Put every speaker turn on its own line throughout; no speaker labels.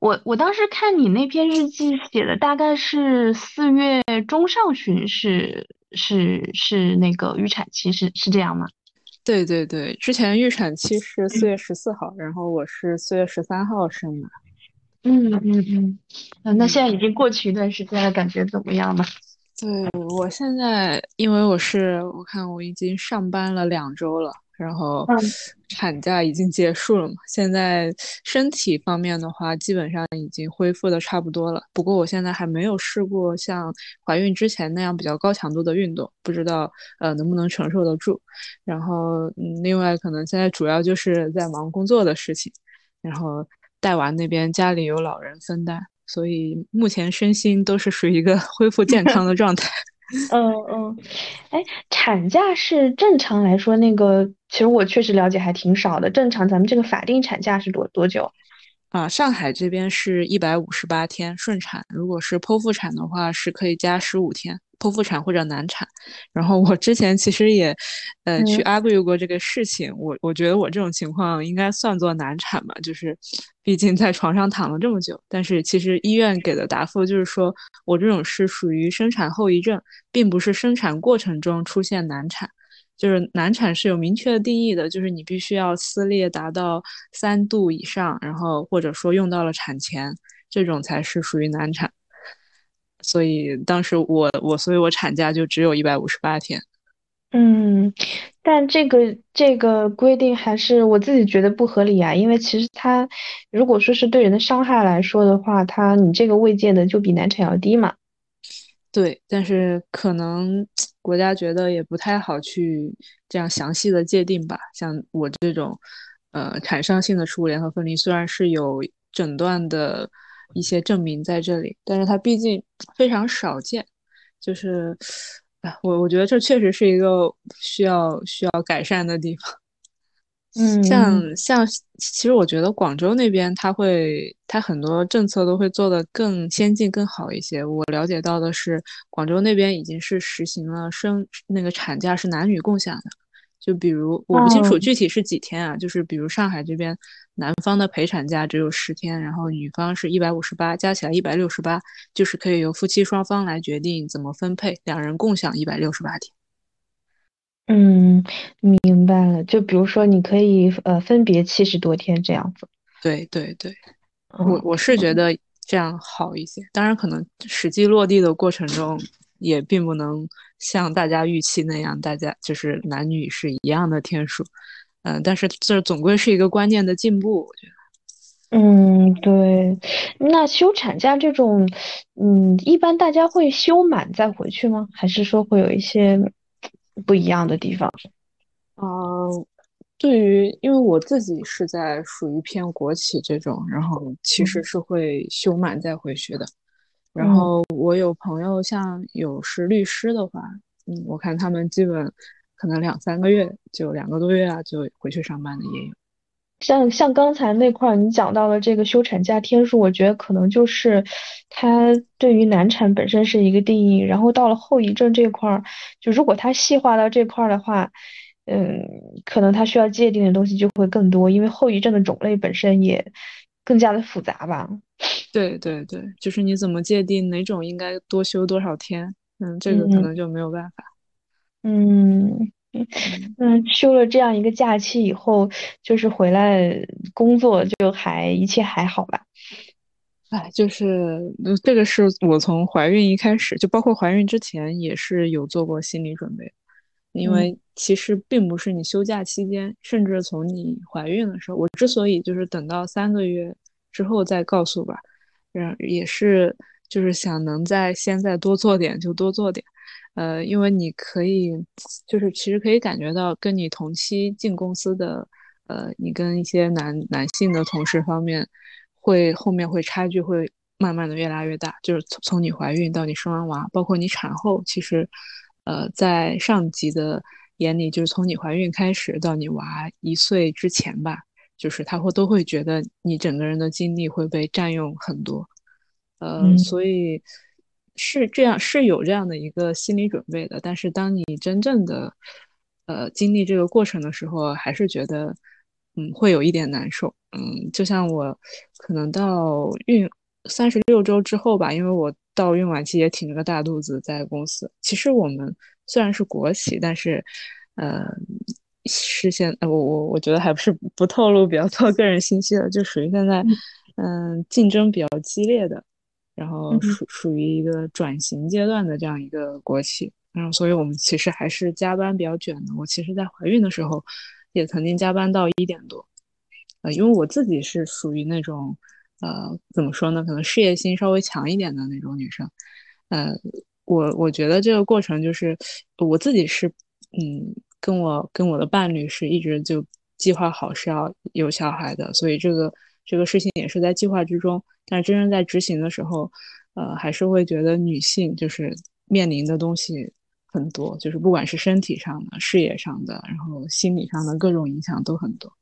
我我当时看你那篇日记写的大概是四月中上旬是是是那个预产期，是是这样吗？
对对对，之前预产期是四月十四号，然后我是四月十三号生的。
嗯嗯嗯，那现在已经过去一段时间了，感觉怎么样呢？
对我现在，因为我是我看我已经上班了两周了。然后产假已经结束了嘛？现在身体方面的话，基本上已经恢复的差不多了。不过我现在还没有试过像怀孕之前那样比较高强度的运动，不知道呃能不能承受得住。然后嗯，另外可能现在主要就是在忙工作的事情，然后带娃那边家里有老人分担，所以目前身心都是属于一个 恢复健康的状态。
嗯嗯，哎，产假是正常来说那个，其实我确实了解还挺少的。正常咱们这个法定产假是多多久？
啊，上海这边是一百五十八天顺产，如果是剖腹产的话，是可以加十五天。剖腹产或者难产，然后我之前其实也，呃，去 argue 过这个事情。我我觉得我这种情况应该算作难产吧，就是，毕竟在床上躺了这么久。但是其实医院给的答复就是说我这种是属于生产后遗症，并不是生产过程中出现难产。就是难产是有明确的定义的，就是你必须要撕裂达到三度以上，然后或者说用到了产钳，这种才是属于难产。所以当时我我所以我产假就只有一百五十八天，
嗯，但这个这个规定还是我自己觉得不合理啊，因为其实它如果说是对人的伤害来说的话，它你这个未见的就比难产要低嘛。
对，但是可能国家觉得也不太好去这样详细的界定吧。像我这种呃产伤性的食物联合分离，虽然是有诊断的。一些证明在这里，但是它毕竟非常少见，就是，哎，我我觉得这确实是一个需要需要改善的地方。
嗯，
像像，其实我觉得广州那边他会，他很多政策都会做得更先进、更好一些。我了解到的是，广州那边已经是实行了生那个产假是男女共享的。就比如我不清楚具体是几天啊，就是比如上海这边男方的陪产假只有十天，然后女方是一百五十八，加起来一百六十八，就是可以由夫妻双方来决定怎么分配，两人共享一百六十八天。
嗯，明白了。就比如说你可以呃分别七十多天这样子。
对对对，我我是觉得这样好一些，当然可能实际落地的过程中。也并不能像大家预期那样，大家就是男女是一样的天数，嗯，但是这总归是一个观念的进步，我觉得。
嗯，对。那休产假这种，嗯，一般大家会休满再回去吗？还是说会有一些不一样的地方？
嗯，对于，因为我自己是在属于偏国企这种，然后其实是会休满再回去的。然后我有朋友，像有是律师的话，嗯，我看他们基本可能两三个月，就两个多月啊，就回去上班的也有。
像像刚才那块你讲到的这个休产假天数，我觉得可能就是它对于难产本身是一个定义，然后到了后遗症这块儿，就如果它细化到这块儿的话，嗯，可能它需要界定的东西就会更多，因为后遗症的种类本身也更加的复杂吧。
对对对，就是你怎么界定哪种应该多休多少天？嗯，这个可能就没有办法。
嗯嗯，嗯休了这样一个假期以后，就是回来工作就还一切还好吧？
哎，就是这个是我从怀孕一开始，就包括怀孕之前也是有做过心理准备，因为其实并不是你休假期间，甚至从你怀孕的时候，我之所以就是等到三个月之后再告诉吧。嗯，也是，就是想能在现在多做点就多做点，呃，因为你可以，就是其实可以感觉到跟你同期进公司的，呃，你跟一些男男性的同事方面，会后面会差距会慢慢的越来越大，就是从从你怀孕到你生完娃，包括你产后，其实，呃，在上级的眼里，就是从你怀孕开始到你娃一岁之前吧。就是他会都会觉得你整个人的精力会被占用很多，呃，所以是这样是有这样的一个心理准备的。但是当你真正的呃经历这个过程的时候，还是觉得嗯，会有一点难受。嗯，就像我可能到孕三十六周之后吧，因为我到孕晚期也挺着个大肚子在公司。其实我们虽然是国企，但是呃，是现呃，我我我觉得还不是不透露比较多个人信息的，就属于现在嗯竞争比较激烈的，然后属属于一个转型阶段的这样一个国企。然后，所以我们其实还是加班比较卷的。我其实，在怀孕的时候。也曾经加班到一点多，呃，因为我自己是属于那种，呃，怎么说呢，可能事业心稍微强一点的那种女生，呃，我我觉得这个过程就是我自己是，嗯，跟我跟我的伴侣是一直就计划好是要有小孩的，所以这个这个事情也是在计划之中，但真正在执行的时候，呃，还是会觉得女性就是面临的东西。很多，就是不管是身体上的、事业上的，然后心理上的各种影响都很多。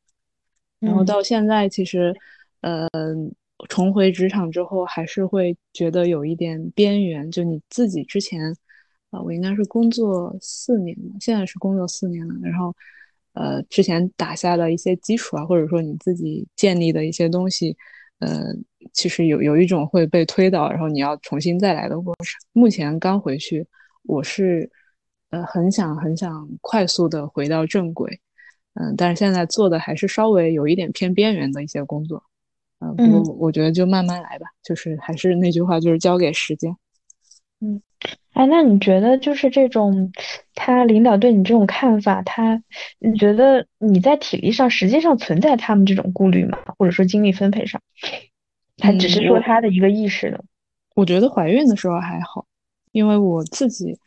然后到现在，其实，呃，重回职场之后，还是会觉得有一点边缘。就你自己之前，啊，我应该是工作四年了，现在是工作四年了。然后，呃，之前打下的一些基础啊，或者说你自己建立的一些东西，呃，其实有有一种会被推倒，然后你要重新再来的过程。目前刚回去，我是。呃，很想很想快速的回到正轨，嗯，但是现在做的还是稍微有一点偏边缘的一些工作，嗯，不过我觉得就慢慢来吧，就是还是那句话，就是交给时间。
嗯，哎，那你觉得就是这种他领导对你这种看法，他你觉得你在体力上实际上存在他们这种顾虑吗？或者说精力分配上，他只是说他的一个意识呢？
我觉得怀孕的时候还好，因为我自己。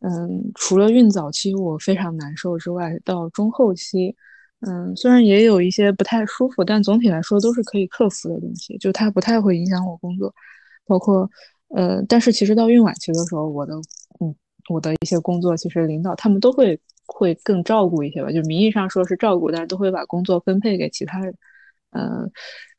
嗯，除了孕早期我非常难受之外，到中后期，嗯，虽然也有一些不太舒服，但总体来说都是可以克服的东西。就它不太会影响我工作，包括呃，但是其实到孕晚期的时候，我的嗯，我的一些工作，其实领导他们都会会更照顾一些吧。就名义上说是照顾，但是都会把工作分配给其他人。嗯，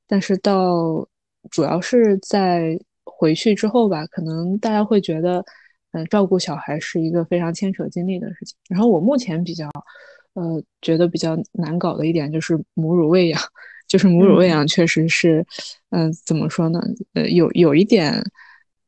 但是到主要是在回去之后吧，可能大家会觉得。嗯，照顾小孩是一个非常牵扯精力的事情。然后我目前比较，呃，觉得比较难搞的一点就是母乳喂养，就是母乳喂养确实是，嗯，怎么说呢？呃，有有一点，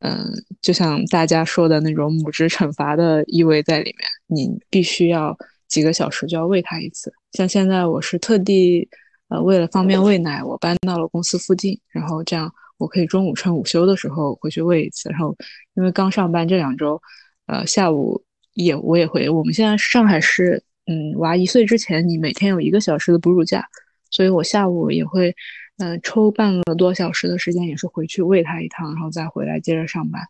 嗯，就像大家说的那种母职惩罚的意味在里面。你必须要几个小时就要喂他一次。像现在我是特地，呃，为了方便喂奶，我搬到了公司附近，然后这样。我可以中午趁午休的时候回去喂一次，然后因为刚上班这两周，呃，下午也我也会。我们现在上海是，嗯，娃一岁之前你每天有一个小时的哺乳假，所以我下午也会，嗯，抽半个多小时的时间也是回去喂它一趟，然后再回来接着上班，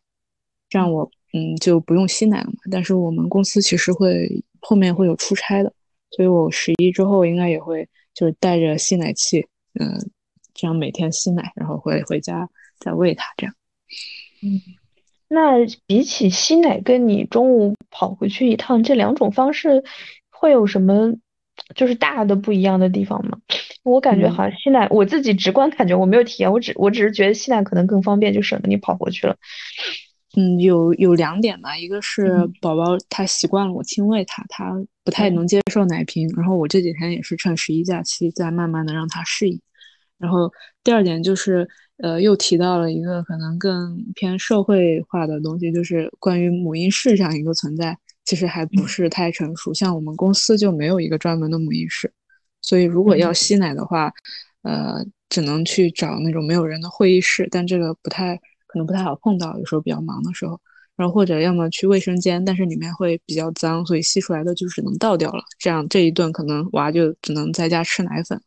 这样我嗯就不用吸奶了嘛。但是我们公司其实会后面会有出差的，所以我十一之后应该也会就是带着吸奶器，嗯。这样每天吸奶，然后回回家再喂它，这样。
嗯，那比起吸奶，跟你中午跑回去一趟，这两种方式会有什么就是大的不一样的地方嘛？我感觉好像吸奶，我自己直观感觉我没有体验，我只我只是觉得吸奶可能更方便，就省得你跑回去了。
嗯，有有两点吧，一个是宝宝他习惯了我亲喂他，他不太能接受奶瓶，然后我这几天也是趁十一假期在慢慢的让他适应。然后第二点就是，呃，又提到了一个可能更偏社会化的东西，就是关于母婴室这样一个存在，其实还不是太成熟。像我们公司就没有一个专门的母婴室，所以如果要吸奶的话，呃，只能去找那种没有人的会议室，但这个不太可能不太好碰到，有时候比较忙的时候。然后或者要么去卫生间，但是里面会比较脏，所以吸出来的就只能倒掉了。这样这一顿可能娃就只能在家吃奶粉。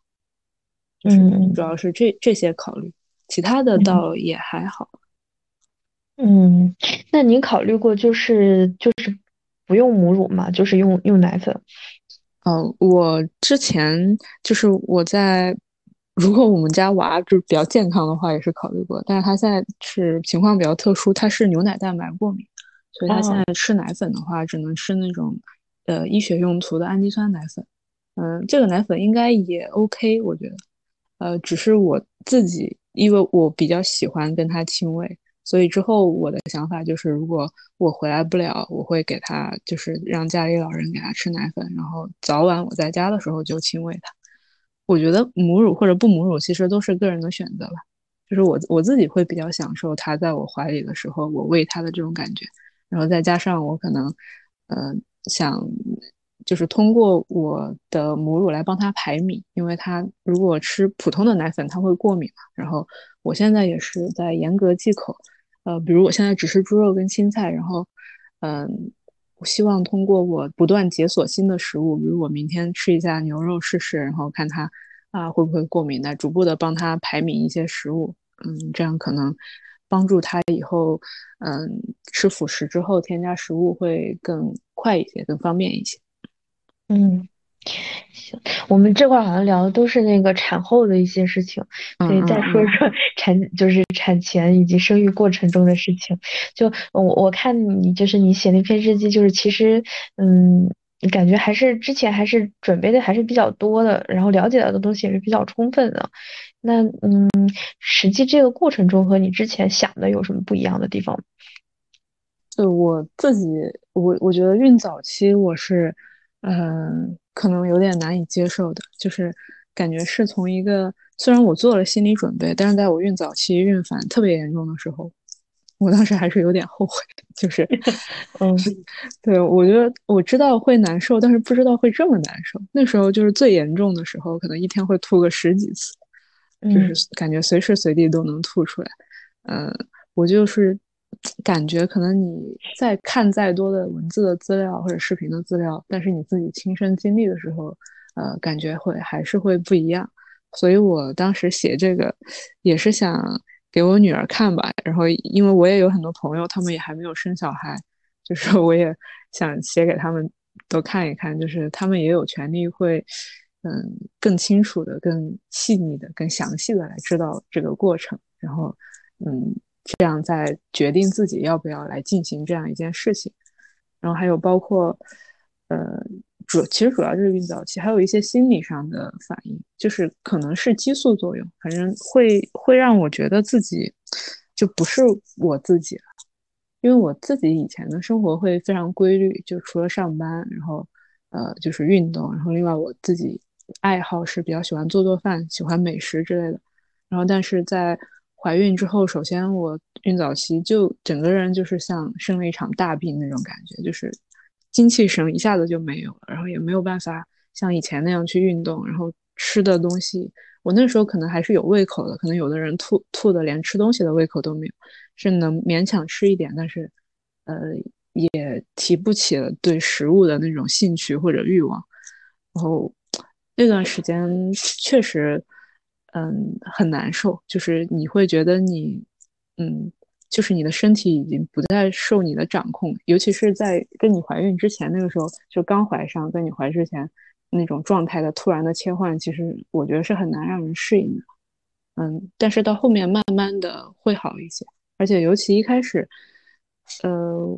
嗯，
主要是这这些考虑，其他的倒也还好。
嗯，那您考虑过就是就是不用母乳嘛？就是用用奶粉？
嗯，我之前就是我在如果我们家娃就是比较健康的话，也是考虑过，但是他现在是情况比较特殊，他是牛奶蛋白过敏，所以他现在吃奶粉的话，只能吃那种呃医学用途的氨基酸奶粉。嗯，这个奶粉应该也 OK，我觉得。呃，只是我自己，因为我比较喜欢跟他亲喂，所以之后我的想法就是，如果我回来不了，我会给他，就是让家里老人给他吃奶粉，然后早晚我在家的时候就亲喂他。我觉得母乳或者不母乳其实都是个人的选择吧。就是我我自己会比较享受他在我怀里的时候，我喂他的这种感觉，然后再加上我可能，呃，想就是通过我的母乳来帮他排米，因为他如果吃普通的奶粉他会过敏嘛。然后我现在也是在严格忌口，呃，比如我现在只吃猪肉跟青菜，然后，嗯，我希望通过我不断解锁新的食物，比如我明天吃一下牛肉试试，然后看他。啊，会不会过敏的？逐步的帮他排敏一些食物，嗯，这样可能帮助他以后，嗯，吃辅食之后添加食物会更快一些，更方便一些。
嗯，行，我们这块好像聊的都是那个产后的一些事情，可以再说说 产，就是产前以及生育过程中的事情。就我我看你就是你写那篇日记，就是其实，嗯。感觉还是之前还是准备的还是比较多的，然后了解到的东西也是比较充分的。那嗯，实际这个过程中和你之前想的有什么不一样的地方？
就，我自己，我我觉得孕早期我是，嗯，可能有点难以接受的，就是感觉是从一个虽然我做了心理准备，但是在我孕早期孕反特别严重的时候。我当时还是有点后悔，就是，嗯，对我觉得我知道会难受，但是不知道会这么难受。那时候就是最严重的时候，可能一天会吐个十几次，就是感觉随时随地都能吐出来。嗯，我就是感觉可能你在看再多的文字的资料或者视频的资料，但是你自己亲身经历的时候，呃，感觉会还是会不一样。所以我当时写这个也是想。给我女儿看吧，然后因为我也有很多朋友，他们也还没有生小孩，就是我也想写给他们都看一看，就是他们也有权利会，嗯，更清楚的、更细腻的、更详细的来知道这个过程，然后，嗯，这样再决定自己要不要来进行这样一件事情，然后还有包括，呃。主其实主要就是孕早期，还有一些心理上的反应，就是可能是激素作用，反正会会让我觉得自己就不是我自己了。因为我自己以前的生活会非常规律，就除了上班，然后呃就是运动，然后另外我自己爱好是比较喜欢做做饭，喜欢美食之类的。然后但是在怀孕之后，首先我孕早期就整个人就是像生了一场大病那种感觉，就是。精气神一下子就没有了，然后也没有办法像以前那样去运动，然后吃的东西，我那时候可能还是有胃口的，可能有的人吐吐的连吃东西的胃口都没有，是能勉强吃一点，但是呃也提不起了对食物的那种兴趣或者欲望。然后那段时间确实嗯很难受，就是你会觉得你嗯。就是你的身体已经不再受你的掌控，尤其是在跟你怀孕之前那个时候，就刚怀上，跟你怀之前那种状态的突然的切换，其实我觉得是很难让人适应的。嗯，但是到后面慢慢的会好一些，而且尤其一开始，呃，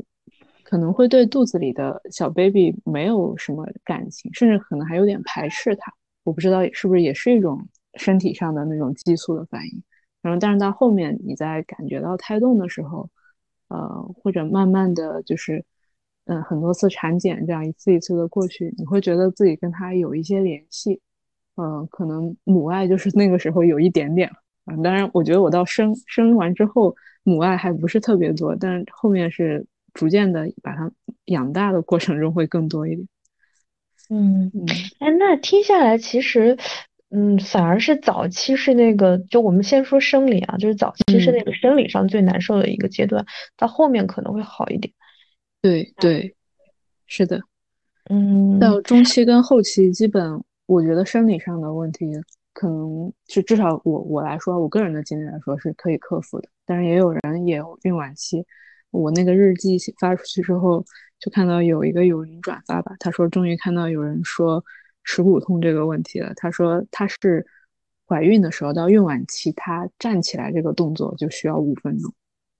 可能会对肚子里的小 baby 没有什么感情，甚至可能还有点排斥他。我不知道是不是也是一种身体上的那种激素的反应。然后，但是到后面，你在感觉到胎动的时候，呃，或者慢慢的就是，嗯，很多次产检这样一次一次的过去，你会觉得自己跟他有一些联系，嗯，可能母爱就是那个时候有一点点了。嗯，当然，我觉得我到生生完之后，母爱还不是特别多，但是后面是逐渐的把它养大的过程中会更多一点。
嗯嗯，哎，那听下来其实。嗯，反而是早期是那个，就我们先说生理啊，就是早期是那个生理上最难受的一个阶段，到后面可能会好一点。
对对，是的。
嗯，
到中期跟后期，基本我觉得生理上的问题，可能是至少我我来说，我个人的经历来说是可以克服的。但是也有人也有孕晚期，我那个日记发出去之后，就看到有一个有人转发吧，他说终于看到有人说。耻骨痛这个问题了，她说她是怀孕的时候到孕晚期，她站起来这个动作就需要五分钟，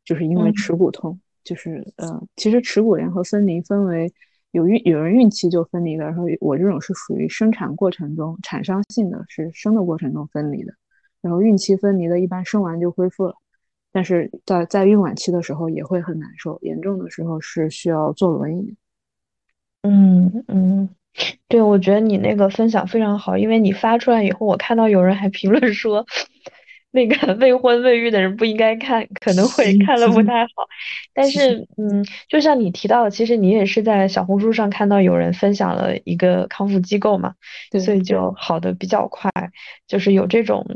就是因为耻骨痛，就是呃，其实耻骨联合分离分为有孕有人孕期就分离了，然后我这种是属于生产过程中产伤性的，是生的过程中分离的，然后孕期分离的一般生完就恢复了，但是在在孕晚期的时候也会很难受，严重的时候是需要坐轮椅。
嗯嗯。对，我觉得你那个分享非常好，因为你发出来以后，我看到有人还评论说，那个 未婚未育的人不应该看，可能会看了不太好。但是，嗯，就像你提到的，其实你也是在小红书上看到有人分享了一个康复机构嘛，所以就好的比较快，就是有这种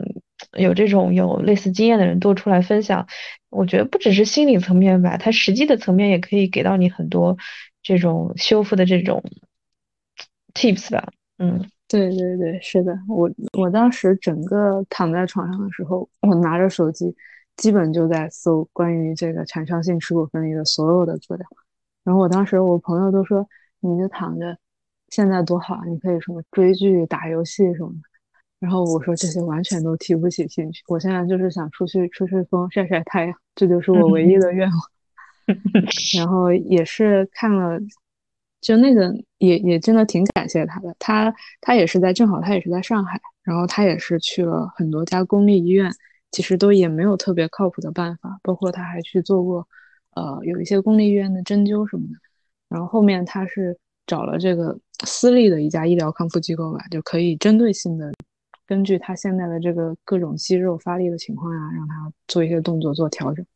有这种有类似经验的人多出来分享，我觉得不只是心理层面吧，它实际的层面也可以给到你很多这种修复的这种。Tips 吧，嗯，
对对对，是的，我我当时整个躺在床上的时候，我拿着手机，基本就在搜关于这个产伤性耻骨分离的所有的资料。然后我当时我朋友都说，你就躺着，现在多好啊，你可以什么追剧、打游戏什么的。然后我说这些完全都提不起兴趣，我现在就是想出去吹吹风、晒晒太阳，这就是我唯一的愿望。然后也是看了。就那个也也真的挺感谢他的，他他也是在正好他也是在上海，然后他也是去了很多家公立医院，其实都也没有特别靠谱的办法，包括他还去做过，呃，有一些公立医院的针灸什么的，然后后面他是找了这个私立的一家医疗康复机构吧，就可以针对性的根据他现在的这个各种肌肉发力的情况呀，让他做一些动作做调整，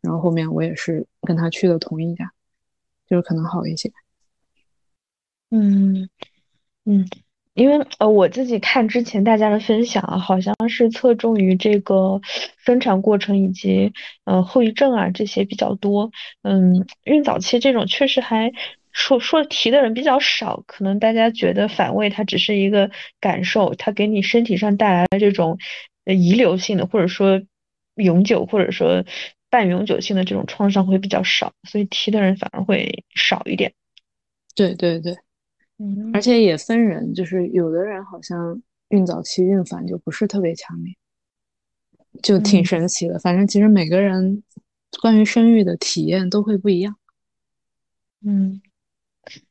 然后后面我也是跟他去的同一家，就是可能好一些。
嗯嗯，因为呃我自己看之前大家的分享啊，好像是侧重于这个生产过程以及呃后遗症啊这些比较多。嗯，孕早期这种确实还说说提的人比较少，可能大家觉得反胃它只是一个感受，它给你身体上带来的这种呃遗留性的或者说永久或者说半永久性的这种创伤会比较少，所以提的人反而会少一点。
对对对。而且也分人，就是有的人好像孕早期孕反就不是特别强烈，就挺神奇的。反正其实每个人关于生育的体验都会不一样。
嗯，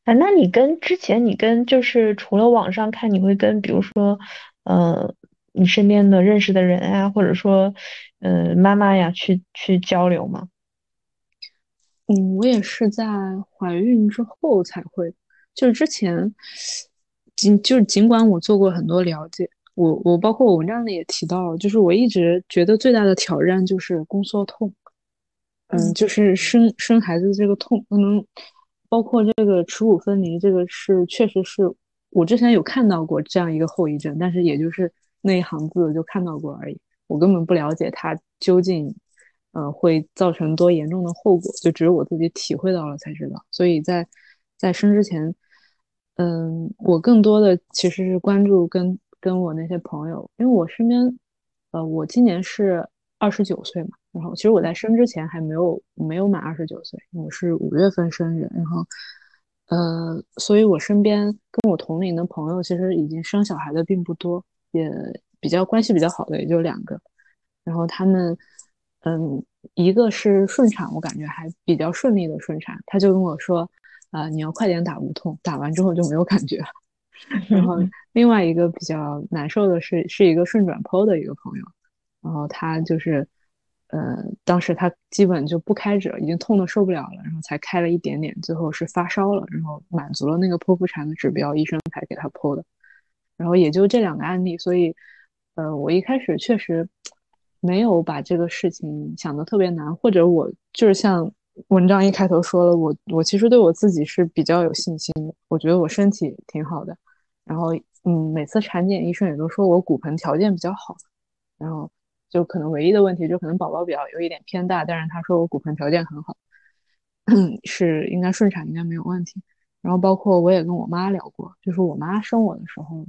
啊，那你跟之前你跟就是除了网上看，你会跟比如说，呃，你身边的认识的人啊，或者说，呃，妈妈呀，去去交流吗？
嗯，我也是在怀孕之后才会。就是之前，尽就是尽管我做过很多了解，我我包括我文章里也提到，就是我一直觉得最大的挑战就是宫缩痛，嗯，就是生生孩子这个痛，可能包括这个耻骨分离，这个是确实是我之前有看到过这样一个后遗症，但是也就是那一行字就看到过而已，我根本不了解它究竟，呃，会造成多严重的后果，就只有我自己体会到了才知道，所以在在生之前。嗯，我更多的其实是关注跟跟我那些朋友，因为我身边，呃，我今年是二十九岁嘛，然后其实我在生之前还没有没有满二十九岁，我是五月份生日，然后，呃，所以我身边跟我同龄的朋友其实已经生小孩的并不多，也比较关系比较好的也就两个，然后他们，嗯，一个是顺产，我感觉还比较顺利的顺产，他就跟我说。啊，你要快点打无痛，打完之后就没有感觉。然后另外一个比较难受的是，是一个顺转剖的一个朋友，然后他就是，呃，当时他基本就不开指，已经痛的受不了了，然后才开了一点点，最后是发烧了，然后满足了那个剖腹产的指标，医生才给他剖的。然后也就这两个案例，所以，呃，我一开始确实没有把这个事情想的特别难，或者我就是像。文章一开头说了，我我其实对我自己是比较有信心的，我觉得我身体挺好的，然后嗯，每次产检医生也都说我骨盆条件比较好，然后就可能唯一的问题就可能宝宝比较有一点偏大，但是他说我骨盆条件很好，是应该顺产应该没有问题。然后包括我也跟我妈聊过，就是我妈生我的时候，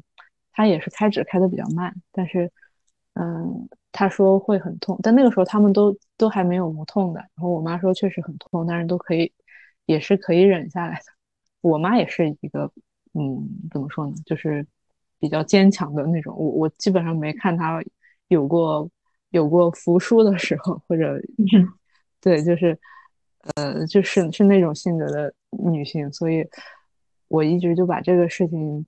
她也是开指开的比较慢，但是嗯。他说会很痛，但那个时候他们都都还没有无痛的。然后我妈说确实很痛，但是都可以，也是可以忍下来的。我妈也是一个，嗯，怎么说呢，就是比较坚强的那种。我我基本上没看她有过有过服输的时候，或者对，就是呃，就是是那种性格的女性，所以我一直就把这个事情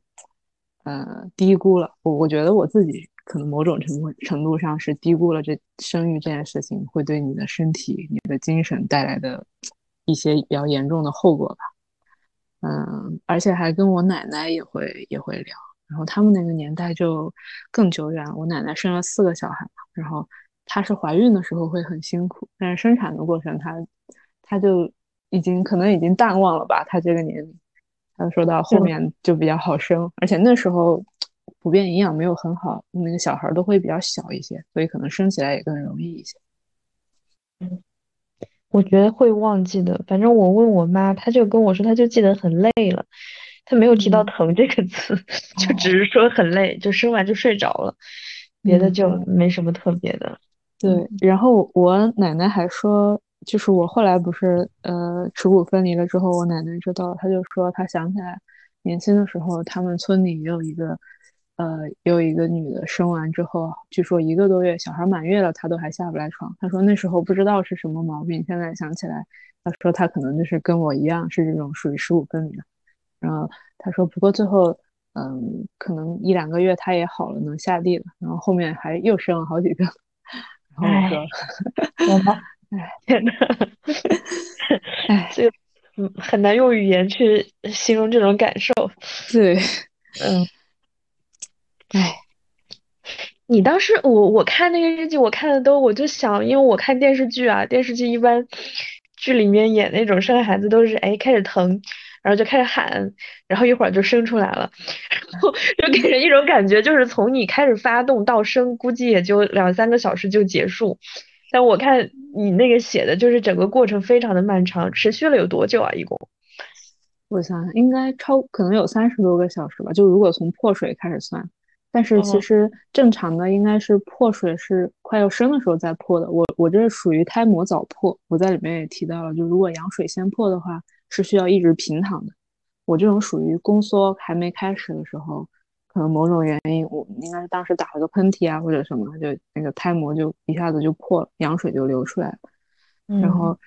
呃低估了。我我觉得我自己。可能某种程度程度上是低估了这生育这件事情会对你的身体、你的精神带来的一些比较严重的后果吧。嗯，而且还跟我奶奶也会也会聊。然后他们那个年代就更久远了。我奶奶生了四个小孩嘛，然后她是怀孕的时候会很辛苦，但是生产的过程她她就已经可能已经淡忘了吧。她这个年龄，她说到后面就比较好生，而且那时候普遍营养没有很好，那个小孩都会比较小一些，所以可能生起来也更容易一些。
嗯，我觉得会忘记的。反正我问我妈，她就跟我说，她就记得很累了。她没有提到疼这个词，就只是说很累，就生完就睡着了，别的就没什么特别的。
对，然后我奶奶还说，就是我后来不是呃耻骨分离了之后，我奶奶知道，她就说她想起来年轻的时候，他们村里也有一个呃有一个女的生完之后，据说一个多月小孩满月了，她都还下不来床。她说那时候不知道是什么毛病，现在想起来，她说她可能就是跟我一样是这种属于十五分离的。然后她说，不过最后，嗯，可能一两个月她也好了，能下地了。然后后面还又生了好几个。然后我说，
我吗？哎，天呐，哎，这个嗯很难用语言去形容这种感受。
对，
嗯，哎，你当时我我看那个日记，我看的都，我就想，因为我看电视剧啊，电视剧一般剧里面演那种生孩子都是哎开始疼。然后就开始喊，然后一会儿就生出来了，然后就给人一种感觉，就是从你开始发动到生，估计也就两三个小时就结束。但我看你那个写的，就是整个过程非常的漫长，持续了有多久啊？一共？
我想想，应该超可能有三十多个小时吧。就如果从破水开始算，但是其实正常的应该是破水是快要生的时候再破的。我我这属于胎膜早破，我在里面也提到了，就如果羊水先破的话。是需要一直平躺的，我这种属于宫缩还没开始的时候，可能某种原因，我应该是当时打了个喷嚏啊或者什么，就那个胎膜就一下子就破了，羊水就流出来了。然后，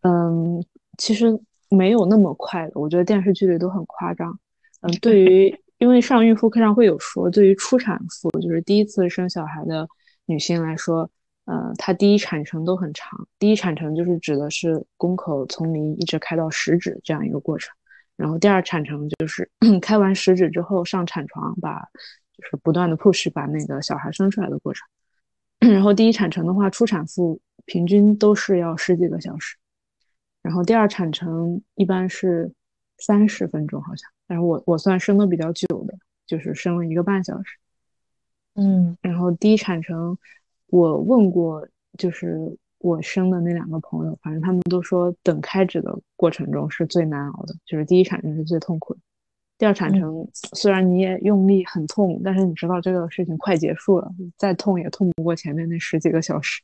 嗯，其实没有那么快的，我觉得电视剧里都很夸张。嗯，对于因为上孕妇课上会有说，对于初产妇，就是第一次生小孩的女性来说。呃，它第一产程都很长，第一产程就是指的是宫口从零一直开到十指这样一个过程，然后第二产程就是 开完十指之后上产床，把就是不断的 push 把那个小孩生出来的过程，然后第一产程的话，初产妇平均都是要十几个小时，然后第二产程一般是三十分钟好像，但是我我算生的比较久的，就是生了一个半小时，
嗯，
然后第一产程。我问过，就是我生的那两个朋友，反正他们都说等开指的过程中是最难熬的，就是第一产程是最痛苦的。第二产程虽然你也用力很痛，但是你知道这个事情快结束了，再痛也痛不过前面那十几个小时。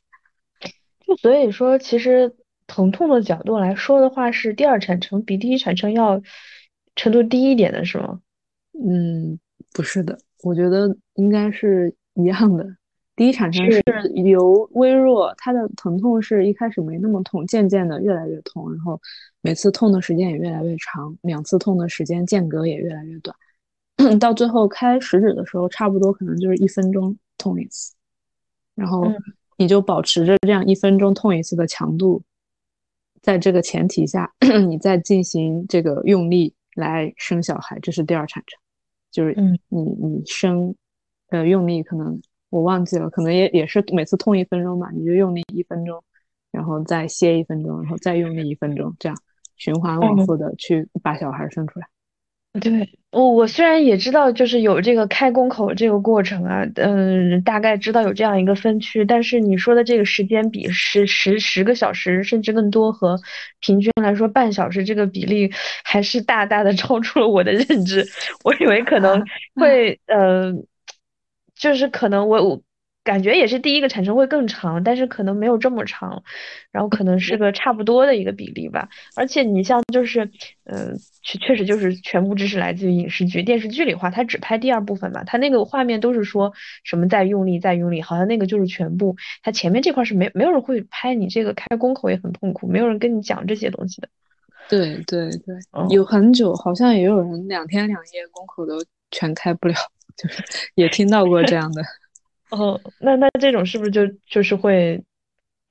就所以说，其实疼痛的角度来说的话，是第二产程比第一产程要程度低一点的是吗？
嗯，不是的，我觉得应该是一样的。第一产生是由微弱，它的疼痛是一开始没那么痛，渐渐的越来越痛，然后每次痛的时间也越来越长，两次痛的时间间隔也越来越短，到最后开食指的时候，差不多可能就是一分钟痛一次，然后你就保持着这样一分钟痛一次的强度，在这个前提下，你再进行这个用力来生小孩，这是第二产程，就是你你生，呃，用力可能。我忘记了，可能也也是每次痛一分钟吧，你就用力一分钟，然后再歇一分钟，然后再用力一分钟，这样循环往复的去把小孩生出来。
对，我我虽然也知道就是有这个开工口这个过程啊，嗯，大概知道有这样一个分区，但是你说的这个时间比十十十个小时甚至更多和平均来说半小时这个比例还是大大的 超出了我的认知，我以为可能 会呃。就是可能我我感觉也是第一个产生会更长，但是可能没有这么长，然后可能是个差不多的一个比例吧。而且你像就是，嗯，确确实就是全部知识来自于影视剧、电视剧里话，它只拍第二部分嘛，它那个画面都是说什么在用力在用力，好像那个就是全部，它前面这块是没没有人会拍你这个开宫口也很痛苦，没有人跟你讲这些东西的。
对对对，有很久，好像也有人两天两夜宫口都全开不了。就是也听到过这样的，
哦，那那这种是不是就就是会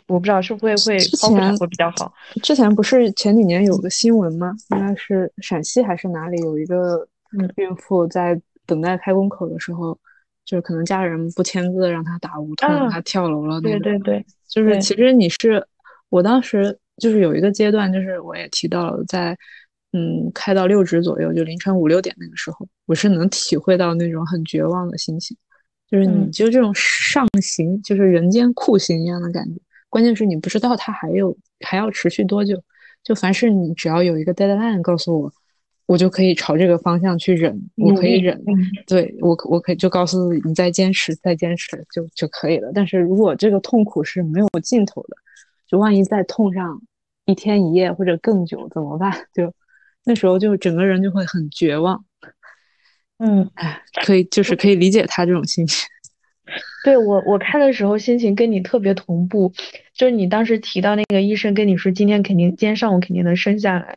我不知道是不是会
之前
会比较好。
之前不是前几年有个新闻吗？应该是陕西还是哪里有一个
嗯
孕妇在等待开宫口的时候，就是可能家人不签字让她打无痛，
啊
她跳楼了那种。
对对对，
就是
对
其实你是，我当时就是有一个阶段，就是我也提到了，在嗯开到六指左右，就凌晨五六点那个时候，我是能体会到那种很绝望的心情，就是你
嗯
就这种上刑，就是人间酷刑一样的感觉。关键是你不知道它还有还要持续多久，就凡是你只要有一个 deadline 告诉我，我就可以朝这个方向去忍，我可以忍，
嗯
对我可我可以就告诉你再坚持，再坚持就就可以了。但是如果这个痛苦是没有尽头的，就万一再痛上一天一夜或者更久怎么办？就那时候就整个人就会很绝望。
嗯，
哎，可以就是可以理解他这种心情。
对我我看的时候心情跟你特别同步，就是你当时提到那个医生跟你说今天肯定今天上午肯定能生下来，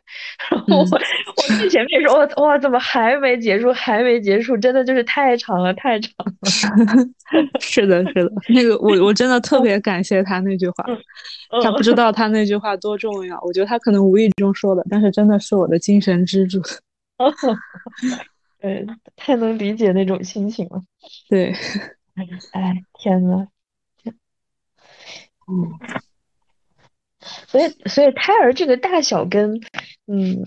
然后我、
嗯
我最前面说我哇怎么还没结束还没结束，真的就是太长了太长了。
是的，是的，那个我我真的特别感谢他那句话，他不知道他那句话多重要，我觉得他可能无意中说的，但是真的是我的精神支柱。
对，太能理解那种心情了。
对，
哎，天呐，嗯，所以所以胎儿这个大小跟，嗯，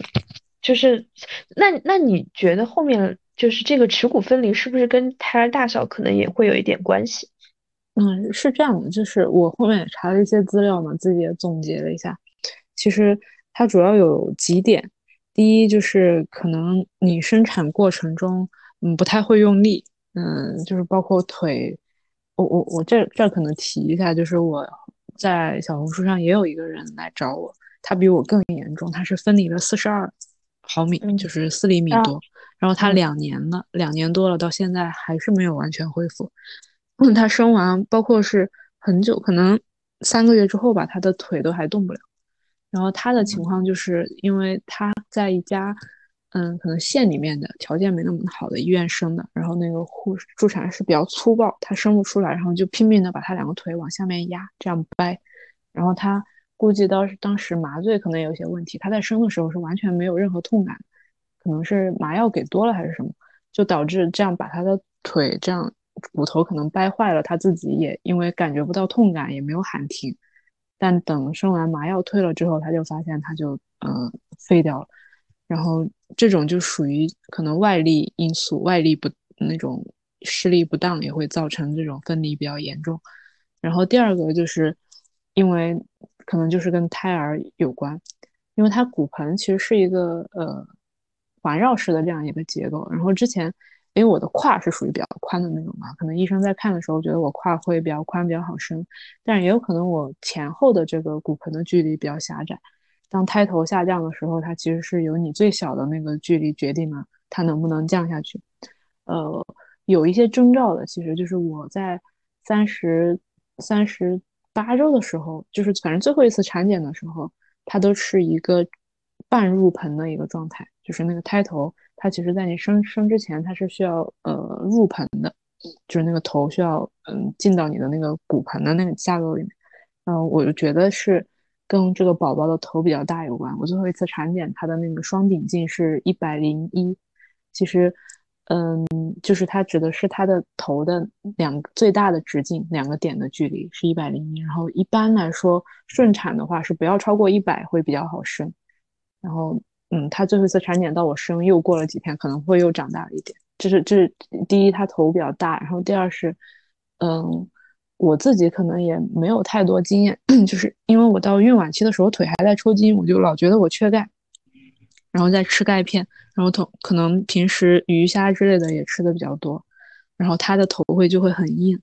就是那那你觉得后面就是这个耻骨分离是不是跟胎儿大小可能也会有一点关系？
嗯，是这样的，就是我后面也查了一些资料嘛，自己也总结了一下，其实它主要有几点，第一就是可能你生产过程中，嗯，不太会用力，嗯，就是包括腿，我我我这这可能提一下，就是我在小红书上也有一个人来找我，他比我更严重，他是分离了四十二毫米，
嗯
就是四厘米
啊
多，然后他
嗯
两年了，两年多了，到现在还是没有完全恢复。嗯，他生完，包括是很久，可能三个月之后吧，他的腿都还动不了。然后他的情况就是因为他在一家，嗯，可能县里面的条件没那么好的医院生的，然后那个护士助产士比较粗暴，他生不出来，然后就拼命的把他两个腿往下面压，这样掰。然后他估计当时当时麻醉可能有一些问题，他在生的时候是完全没有任何痛感，可能是麻药给多了还是什么，就导致这样把他的腿这样骨头可能掰坏了，他自己也因为感觉不到痛感，也没有喊停。但等生完麻药退了之后，他就发现他就嗯、呃废掉了。然后这种就属于可能外力因素，外力不那种施力不当，也会造成这种分离比较严重。然后第二个就是因为可能就是跟胎儿有关，因为它骨盆其实是一个呃环绕式的这样一个结构。然后之前因为我的胯是属于比较宽的那种嘛，可能医生在看的时候觉得我胯会比较宽，比较好生，但是也有可能我前后的这个骨盆的距离比较狭窄。当胎头下降的时候，它其实是由你最小的那个距离决定了它能不能降下去。呃，有一些征兆的，其实就是我在三十三十八周的时候，就是反正最后一次产检的时候，它都是一个半入盆的一个状态，就是那个胎头，它其实在你生生之前，它是需要呃入盆的，就是那个头需要嗯进到你的那个骨盆的那个架构里面。嗯、我就觉得是跟这个宝宝的头比较大有关。我最后一次产检，它的那个双顶径是一百零一，其实。嗯，就是它指的是它的头的两个最大的直径两个点的距离是一百零一，然后一般来说顺产的话是不要超过一百会比较好生。然后，嗯，他最后一次产检到我生又过了几天，可能会又长大了一点。这是这是第一，他头比较大，然后第二是，嗯，我自己可能也没有太多经验，就是因为我到孕晚期的时候腿还在抽筋，我就老觉得我缺钙，然后再吃钙片。然后头可能平时鱼虾之类的也吃的比较多，然后他的头会就会很硬，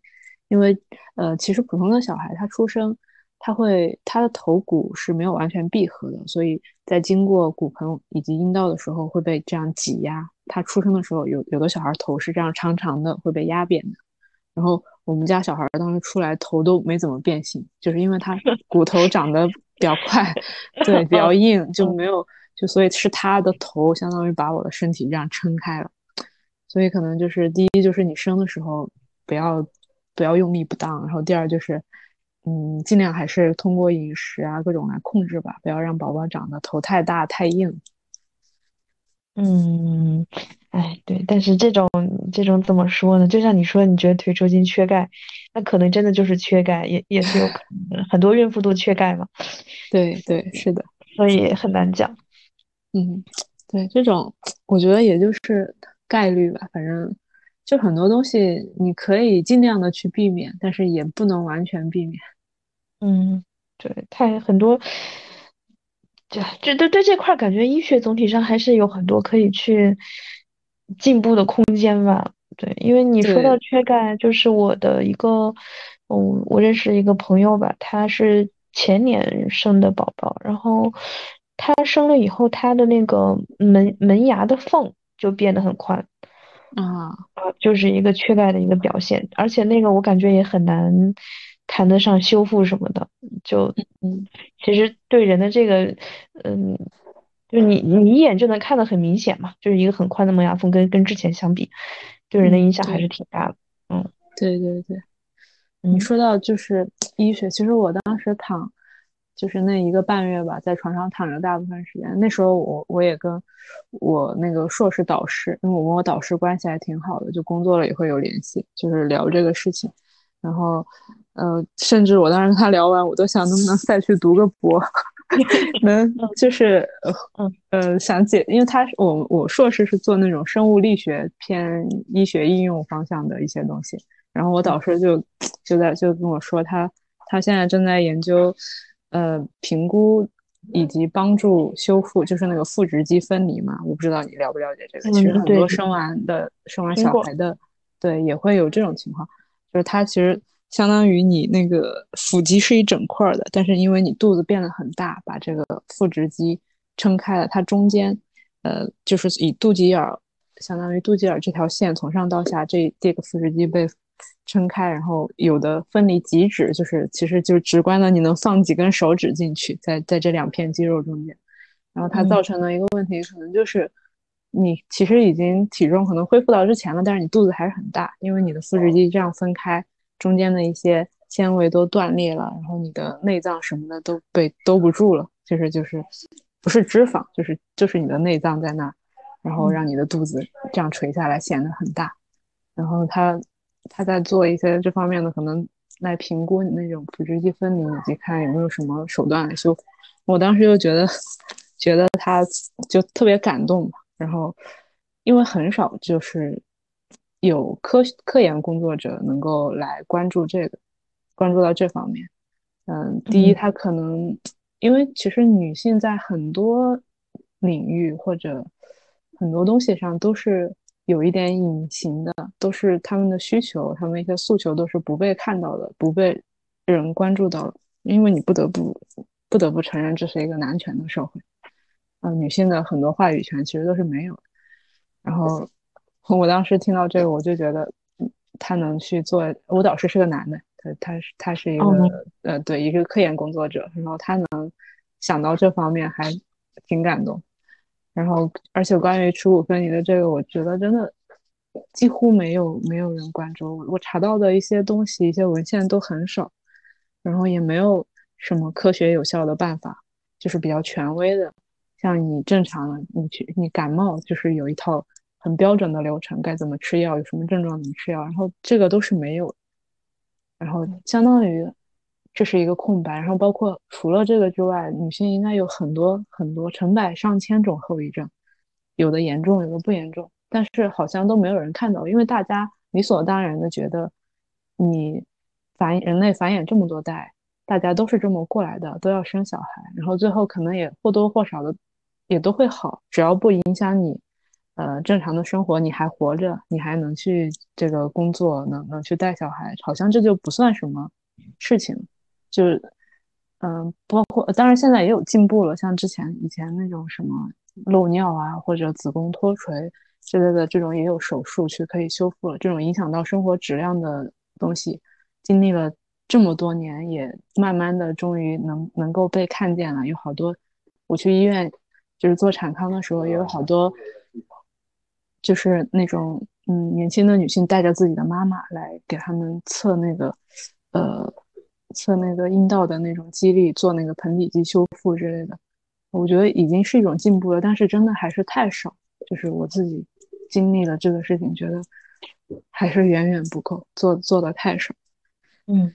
因为呃其实普通的小孩他出生他会他的头骨是没有完全闭合的，所以在经过骨盆以及阴道的时候会被这样挤压。他出生的时候有有的小孩头是这样长长的会被压扁的，然后我们家小孩当时出来头都没怎么变形，就是因为他 骨头长得比较快，对比较硬就没有。就所以是他的头相当于把我的身体这样撑开了，所以可能就是第一就是你生的时候不要不要用力不当，然后第二就是嗯，尽量还是通过饮食啊各种来控制吧，不要让宝宝长得头太大太硬。
嗯，哎，对，但是这种这种怎么说呢？就像你说，你觉得腿抽筋缺钙，那可能真的就是缺钙，也也是有可能的。很多孕妇都缺钙嘛，
对对，是的，
所以很难讲。
嗯，对，这种我觉得也就是概率吧，反正就很多东西你可以尽量的去避免，但是也不能完全避免。
嗯，对，太很多。对，这对对这块感觉医学总体上还是有很多可以去进步的空间吧。对，因为你说到缺钙，就是我的一个，嗯，我认识一个朋友吧，他是前年生的宝宝，然后他生了以后，他的那个门门牙的缝就变得很宽，
啊
啊，就是一个缺钙的一个表现，而且那个我感觉也很难。谈得上修复什么的，就嗯，其实对人的这个，嗯，就你你一眼就能看得很明显嘛，就是一个很宽的门牙缝，跟跟之前相比，对人的影响还是挺大的。嗯，
对对对，你说到就是医学，其实我当时躺，就是那一个半月吧，在床上躺着大部分时间。那时候我我也跟我那个硕士导师，因为我跟我导师关系还挺好的，就工作了也会有联系，就是聊这个事情，然后。呃，甚至我当时跟他聊完，我都想能不能再去读个博，能就是呃呃想解，因为他我我硕士是做那种生物力学偏医学应用方向的一些东西，然后我导师就就在就跟我说，他他现在正在研究呃评估以及帮助修复，就是那个腹直肌分离嘛，我不知道你了不了解这个，其实很多生完的生完小孩的，对也会有这种情况，就是它其实。相当于你那个腹肌是一整块的，但是因为你肚子变得很大，把这个腹直肌撑开了，它中间，呃，就是以肚脐眼，相当于肚脐眼这条线从上到下，这这个腹直肌被撑开，然后有的分离极指，就是其实就是直观的，你能放几根手指进去，在在这两片肌肉中间，然后它造成的一个问题可能就是你其实已经体重可能恢复到之前了，但是你肚子还是很大，因为你的腹直肌这样分开。中间的一些纤维都断裂了，然后你的内脏什么的都被兜不住了，就是就是不是脂肪，就是就是你的内脏在那儿，然后让你的肚子这样垂下来显得很大。然后他他在做一些这方面的可能来评估你那种腹直肌分离，以及看有没有什么手段来修复。我当时就觉得觉得他就特别感动嘛，然后因为很少就是。有科科研工作者能够来关注这个，关注到这方面。嗯，第一，他可能因为其实女性在很多领域或者很多东西上都是有一点隐形的，都是他们的需求，他们一些诉求都是不被看到的，不被人关注到的。因为你不得不不得不承认，这是一个男权的社会。嗯，女性的很多话语权其实都是没有的。然后。我当时听到这个，我就觉得，他能去做。舞蹈师是个男的，他他是他是一个呃，对，一个科研工作者。然后他能想到这方面，还挺感动。然后，而且关于耻骨分离的这个，我觉得真的几乎没有没有人关注。我查到的一些东西、一些文献都很少，然后也没有什么科学有效的办法，就是比较权威的。像你正常的，你去你感冒，就是有一套。很标准的流程，该怎么吃药，有什么症状怎么吃药，然后这个都是没有，然后相当于这是一个空白，然后包括除了这个之外，女性应该有很多很多成百上千种后遗症，有的严重，有的不严重，但是好像都没有人看到，因为大家理所当然的觉得你繁人类繁衍这么多代，大家都是这么过来的，都要生小孩，然后最后可能也或多或少的也都会好，只要不影响你。呃，正常的生活你还活着，你还能去这个工作，能能去带小孩，好像这就不算什么事情。就是，嗯，包括当然现在也有进步了，像之前以前那种什么漏尿啊，或者子宫脱垂之类的这种也有手术去可以修复了。这种影响到生活质量的东西，经历了这么多年，也慢慢的终于能能够被看见了。有好多我去医院就是做产康的时候，也有好多。就是那种嗯，年轻的女性带着自己的妈妈来给他们测那个呃测那个阴道的那种肌力，做那个盆底肌修复之类的，我觉得已经是一种进步了，但是真的还是太少。就是我自己经历了这个事情，觉得还是远远不够，做做的太少。
嗯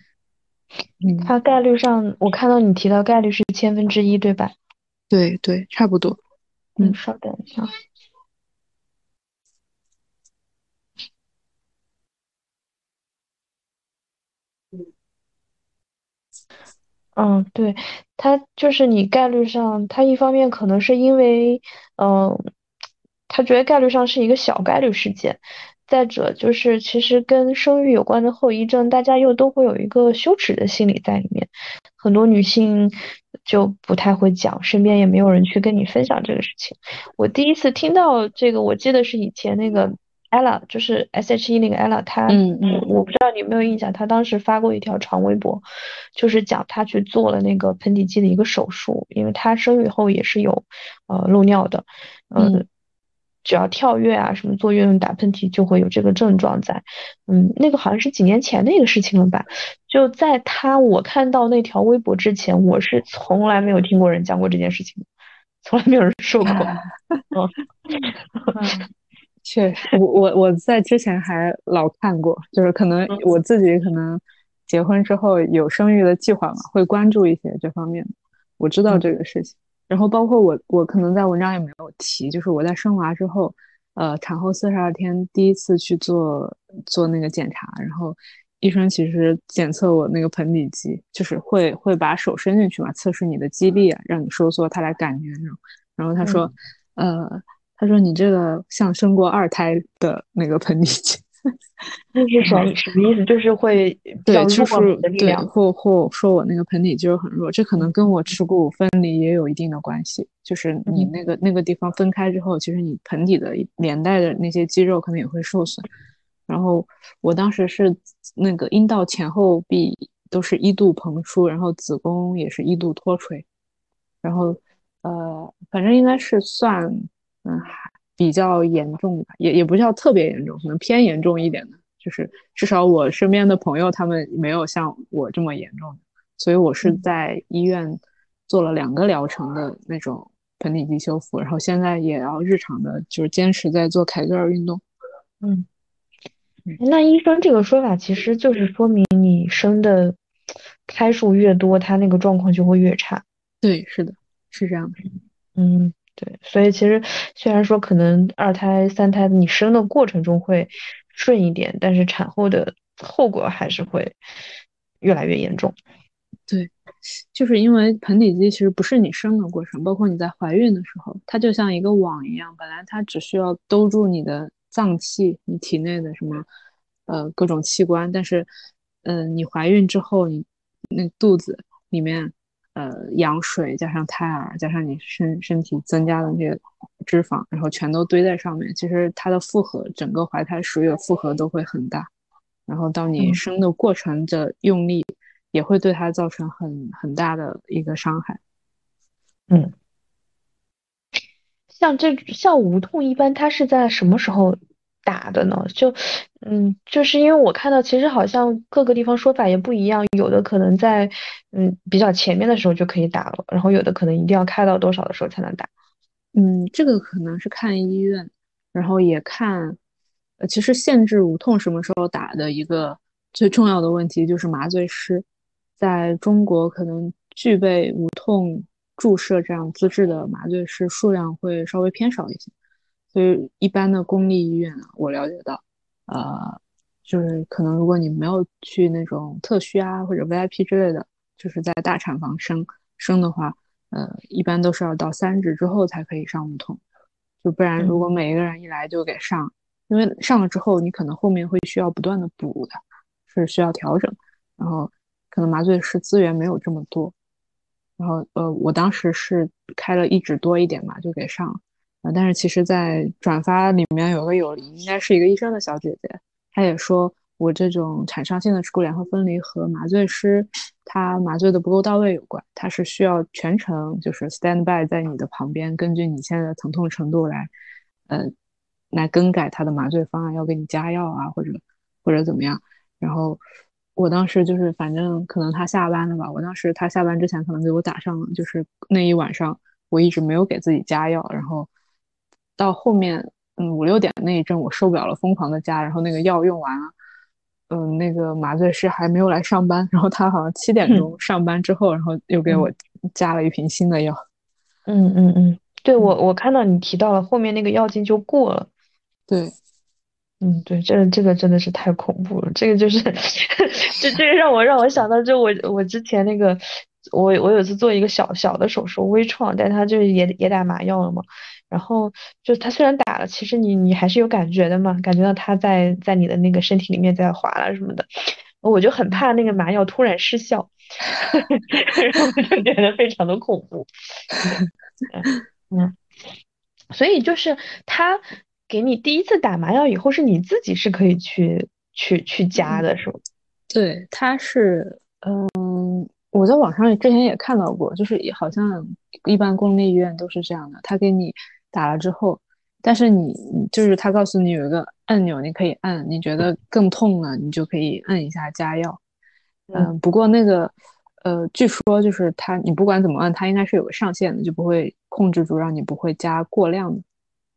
嗯，
它概率上，我看到你提到概率是千分之一，对吧？
对对，差不多。
嗯，稍等一下。嗯，对，他就是你概率上，他一方面可能是因为，嗯，他觉得概率上是一个小概率事件，再者就是其实跟生育有关的后遗症，大家又都会有一个羞耻的心理在里面，很多女性就不太会讲，身边也没有人去跟你分享这个事情。我第一次听到这个，我记得是以前那个。Ella 就是 S.H.E 那个 ella，她，
嗯嗯，
我不知道你有没有印象，她当时发过一条长微博，就是讲她去做了那个盆底肌的一个手术，因为她生育后也是有呃漏尿的，嗯，只要跳跃啊什么做运动打喷嚏就会有这个症状在，嗯，那个好像是几年前的一个事情了吧？就在她我看到那条微博之前，我是从来没有听过人讲过这件事情，从来没有人说过，
嗯。确实，我我我在之前还老看过，就是可能我自己可能结婚之后有生育的计划嘛，会关注一些这方面。我知道这个事情，然后包括我我可能在文章也没有提，就是我在生娃之后，呃，产后四十二天第一次去做做那个检查，然后医生其实检测我那个盆底肌，就是会会把手伸进去嘛，测试你的肌力啊，让你收缩，他来感觉那种。然后他说，呃。他说：“你这个像生过二胎的那个盆底肌，
那是什什么意思？就是会
对，就是对，或或说我那个盆底肌肉很弱，这可能跟我耻骨分离也有一定的关系。就是你那个那个地方分开之后，其实你盆底的连带的那些肌肉可能也会受损。然后我当时是那个阴道前后壁都是一度膨出，然后子宫也是一度脱垂，然后呃，反正应该是算。”嗯，还比较严重吧，也也不叫特别严重，可能偏严重一点的，就是至少我身边的朋友他们没有像我这么严重，所以我是在医院做了两个疗程的那种盆底肌修复，然后现在也要日常的就是坚持在做凯格尔运动。
嗯，那医生这个说法其实就是说明你生的胎数越多，他那个状况就会越差。
对，是的，是这样的。
嗯。对，所以其实虽然说可能二胎、三胎你生的过程中会顺一点，但是产后的后果还是会越来越严重。
对，就是因为盆底肌其实不是你生的过程，包括你在怀孕的时候，它就像一个网一样，本来它只需要兜住你的脏器、你体内的什么呃各种器官，但是嗯，你怀孕之后，你那肚子里面。呃，羊水加上胎儿，加上你身身体增加的那些脂肪，然后全都堆在上面，其实它的负荷，整个怀胎十月负荷都会很大。然后到你生的过程的用力，也会对它造成很很大的一个伤害。
嗯，像这像无痛，一般它是在什么时候？打的呢，就，嗯，就是因为我看到，其实好像各个地方说法也不一样，有的可能在，嗯，比较前面的时候就可以打了，然后有的可能一定要开到多少的时候才能打。
嗯，这个可能是看医院，然后也看，呃，其实限制无痛什么时候打的一个最重要的问题就是麻醉师，在中国可能具备无痛注射这样资质的麻醉师数量会稍微偏少一些。所以一般的公立医院啊，我了解到，呃，就是可能如果你没有去那种特需啊或者 VIP 之类的，就是在大产房生生的话，呃，一般都是要到三指之后才可以上无痛，就不然如果每一个人一来就给上，因为上了之后你可能后面会需要不断的补的，是需要调整，然后可能麻醉师资源没有这么多，然后呃，我当时是开了一指多一点嘛，就给上。但是其实，在转发里面有个有离，应该是一个医生的小姐姐，她也说我这种产伤性的耻骨联合分离和麻醉师他麻醉的不够到位有关，他是需要全程就是 stand by 在你的旁边，根据你现在的疼痛程度来，呃，来更改他的麻醉方案，要给你加药啊，或者或者怎么样。然后，我当时就是反正可能他下班了吧，我当时他下班之前可能给我打上了，就是那一晚上我一直没有给自己加药，然后到后面嗯五六点那一阵我受不了了，疯狂的加，然后那个药用完了，嗯那个麻醉师还没有来上班，然后他好像七点钟上班之后，然后又给我加了一瓶新的药。
嗯嗯嗯，对我我看到你提到了后面那个药劲就过了。
对。
嗯，对，这个这个真的是太恐怖了。这个就是，这这个让我让我想到，就我我之前那个，我我有次做一个小小的手术，微创，但他就是也也打麻药了嘛。然后就他虽然打了，其实你你还是有感觉的嘛，感觉到他在在你的那个身体里面在划了什么的。我就很怕那个麻药突然失效，然后就觉得非常的恐怖。嗯，所以就是他。给你第一次打麻药以后，是你自己是可以去去去加的，是吗？
对，他是，嗯，我在网上之前也看到过，就是好像一般公立医院都是这样的，他给你打了之后，但是你就是他告诉你有一个按钮，你可以按，你觉得更痛了，你就可以按一下加药。嗯，不过那个，呃，据说就是他，你不管怎么按，他应该是有个上限的，就不会控制住，让你不会加过量的。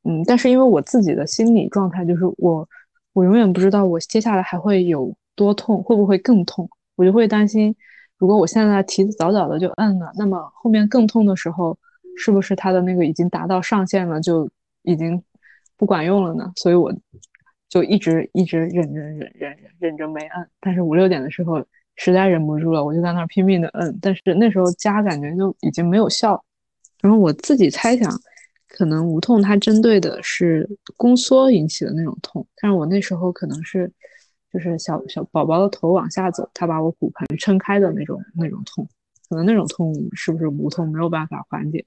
嗯，但是因为我自己的心理状态就是我，我永远不知道我接下来还会有多痛，会不会更痛，我就会担心，如果我现在提早早的就摁了，那么后面更痛的时候，是不是他的那个已经达到上限了，就已经不管用了呢？所以我就一直一直忍忍忍忍忍忍着没摁，但是五六点的时候实在忍不住了，我就在那儿拼命的摁，但是那时候加感觉就已经没有效，然后我自己猜想。可能无痛，它针对的是宫缩引起的那种痛，但是我那时候可能是，就是小小宝宝的头往下走，他把我骨盆撑开的那种那种痛，可能那种痛是不是无痛没有办法缓解？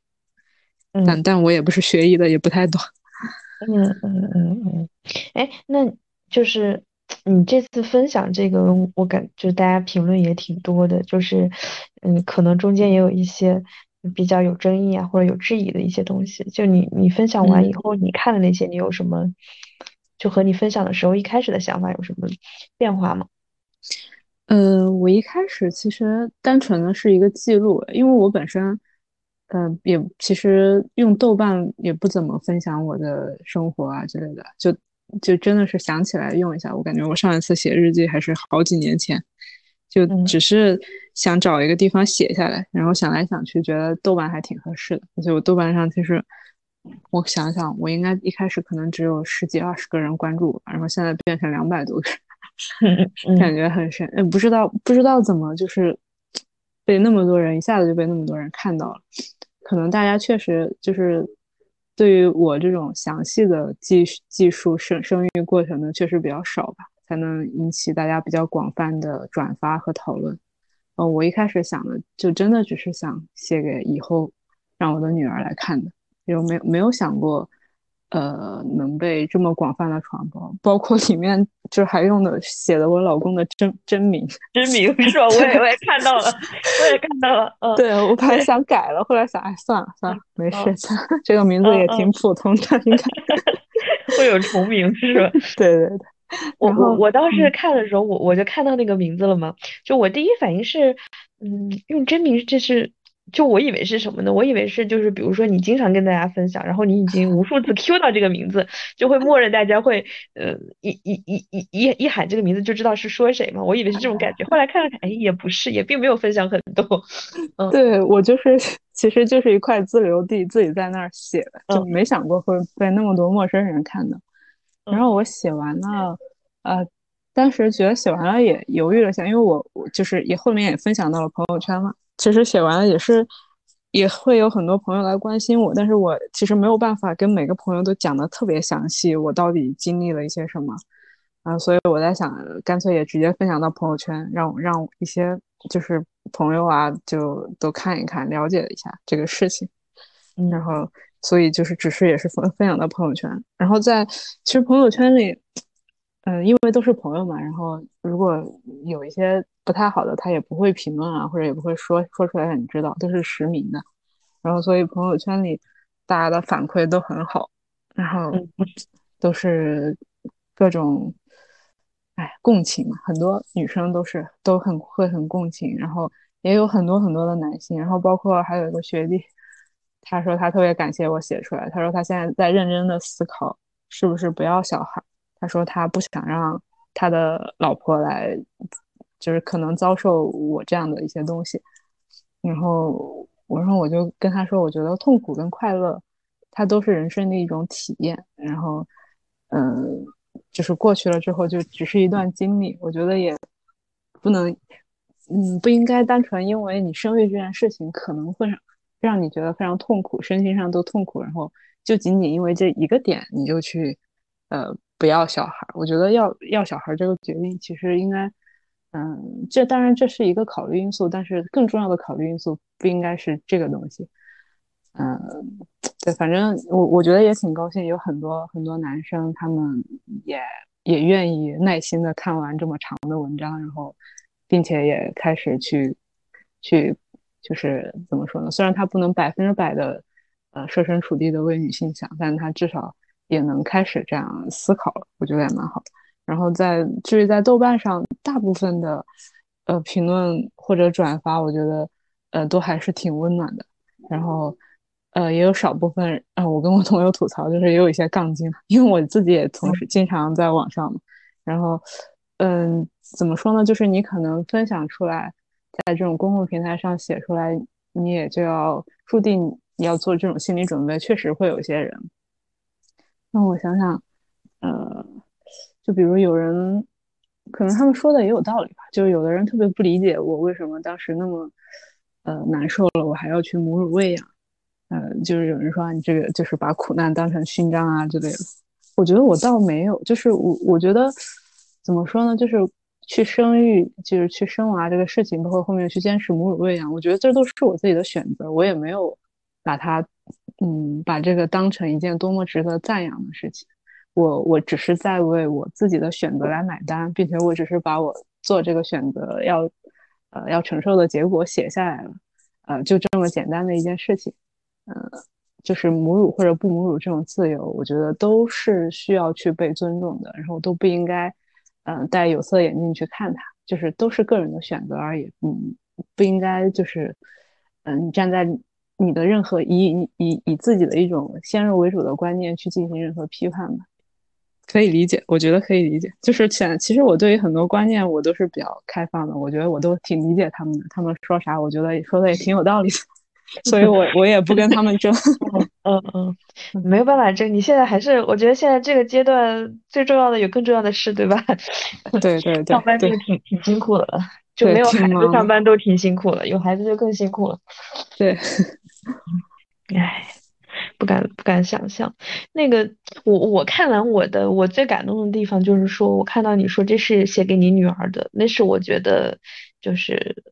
但但我也不是学医的，也不太懂。
嗯嗯嗯嗯，哎，那就是你这次分享这个，我感就大家评论也挺多的，就是嗯，可能中间也有一些。比较有争议啊，或者有质疑的一些东西，就你你分享完以后，你看的那些，你有什么就和你分享的时候一开始的想法有什么变化吗？
呃，我一开始其实单纯的是一个记录，因为我本身，嗯，也其实用豆瓣也不怎么分享我的生活啊之类的，就就真的是想起来用一下。我感觉我上一次写日记还是好几年前。就只是想找一个地方写下来，然后想来想去，觉得豆瓣还挺合适的。而且我豆瓣上其实，我想想，我应该一开始可能只有十几二十个人关注我，然后现在变成两百多个人，感觉很神。嗯，不知道不知道怎么就是被那么多人一下子就被那么多人看到了。可能大家确实就是对于我这种详细的技技术生生育过程的确实比较少吧。才能引起大家比较广泛的转发和讨论。呃，我一开始想的就真的只是想写给以后让我的女儿来看的，就没有没有想过，呃，能被这么广泛的传播。包括里面就还用的写的我老公的真真名，
真名是吧？我也我也看到了，我也看到了。嗯，
对我本来想改了，后来想，哎，算了算了，没事，这个名字也挺普通的，应该
会有重名是吧？
对对对。
我我我当时看的时候，我我就看到那个名字了嘛，就我第一反应是，嗯，用真名这是，就我以为是什么呢？我以为是就是比如说你经常跟大家分享，然后你已经无数次 Q 到这个名字，就会默认大家会，呃，一一一一一一喊这个名字就知道是说谁嘛。我以为是这种感觉，后来看了看，哎，也不是，也并没有分享很多。嗯，
对我就是，其实就是一块自留地，自己在那儿写的，就没想过会被那么多陌生人看到。然后我写完了，呃，当时觉得写完了也犹豫了下，因为我我就是也后面也分享到了朋友圈嘛。其实写完了也是也会有很多朋友来关心我，但是我其实没有办法跟每个朋友都讲的特别详细，我到底经历了一些什么。啊，所以我在想，干脆也直接分享到朋友圈，让让一些就是朋友啊，就都看一看，了解一下这个事情，然后。所以就是只是也是分分享到朋友圈，然后在其实朋友圈里，嗯，因为都是朋友嘛，然后如果有一些不太好的，他也不会评论啊，或者也不会说说出来让你知道，都是实名的。然后所以朋友圈里大家的反馈都很好，然后 都是各种，哎，共情嘛，很多女生都是都很会很共情，然后也有很多很多的男性，然后包括还有一个学弟，他说他特别感谢我写出来，他说他现在在认真的思考是不是不要小孩，他说他不想让他的老婆来，就是可能遭受我这样的一些东西，然后我说我就跟他说，我觉得痛苦跟快乐，它都是人生的一种体验，然后嗯。就是过去了之后，就只是一段经历。我觉得也不能，嗯，不应该单纯因为你生育这件事情可能会让你觉得非常痛苦，身心上都痛苦，然后就仅仅因为这一个点你就去呃不要小孩。我觉得要要小孩这个决定其实应该，嗯，这当然这是一个考虑因素，但是更重要的考虑因素不应该是这个东西，嗯。对，反正我我觉得也挺高兴，有很多很多男生，他们也也愿意耐心的看完这么长的文章，然后，并且也开始去去就是怎么说呢？虽然他不能百分之百的呃设身处地的为女性想，但他至少也能开始这样思考了，我觉得也蛮好。然后在至于在豆瓣上，大部分的呃评论或者转发，我觉得呃都还是挺温暖的。然后。呃，也有少部分，呃，我跟我朋友吐槽，就是也有一些杠精，因为我自己也同时经常在网上嘛。然后，嗯，怎么说呢？就是你可能分享出来，在这种公共平台上写出来，你也就要注定你要做这种心理准备，确实会有一些人。那我想想，呃，就比如有人，可能他们说的也有道理吧，就是有的人特别不理解我为什么当时那么，呃，难受了，我还要去母乳喂养。呃，就是有人说你这个就是把苦难当成勋章啊之类的，我觉得我倒没有，就是我我觉得怎么说呢，就是去生育，就是去生娃这个事情，包括后面去坚持母乳喂养，我觉得这都是我自己的选择，我也没有把它，嗯，把这个当成一件多么值得赞扬的事情，我我只是在为我自己的选择来买单，并且我只是把我做这个选择要，呃，要承受的结果写下来了，呃，就这么简单的一件事情。嗯，就是母乳或者不母乳这种自由，我觉得都是需要去被尊重的，然后都不应该，嗯，戴有色眼镜去看它，就是都是个人的选择而已，嗯，不应该就是，嗯，站在你的任何以以以自己的一种先入为主的观念去进行任何批判吧。可以理解，我觉得可以理解，就是前其实我对于很多观念我都是比较开放的，我觉得我都挺理解他们的，他们说啥，我觉得说的也挺有道理的。所以，我我也不跟他们争。
嗯嗯，没有办法争。你现在还是，我觉得现在这个阶段最重要的有更重要的事，对吧？
对 对对。
上班就挺挺辛苦的，就没有孩子上班都挺辛苦的，有孩子就更辛苦了。
对。
唉，不敢不敢想象。那个，我我看完我的，我最感动的地方就是说，我看到你说这是写给你女儿的，那是我觉得就是。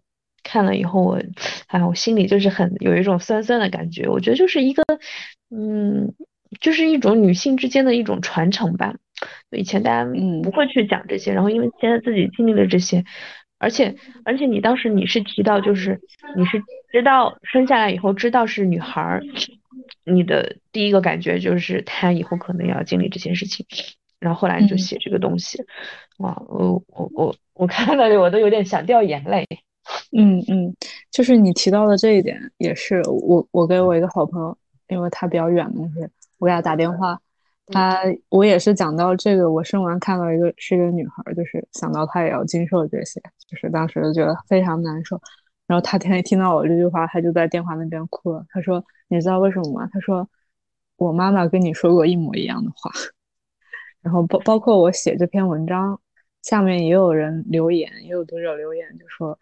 看了以后，我，哎，我心里就是很有一种酸酸的感觉。我觉得就是一个，嗯，就是一种女性之间的一种传承吧。以前大家不会去讲这些，然后因为现在自己经历了这些，而且而且你当时你是提到，就是你是知道生下来以后知道是女孩儿，你的第一个感觉就是她以后可能要经历这些事情，然后后来就写这个东西，哇，我我我我看到我都有点想掉眼泪。
嗯嗯，就是你提到的这一点，也是我我给我一个好朋友，因为他比较远嘛，就是我给他打电话，他我也是讲到这个，我生完看到一个是一个女孩，就是想到她也要经受这些，就是当时就觉得非常难受。然后他听听到我这句话，他就在电话那边哭了。他说：“你知道为什么吗？”他说：“我妈妈跟你说过一模一样的话。”然后包包括我写这篇文章，下面也有人留言，也有读者留言，就说。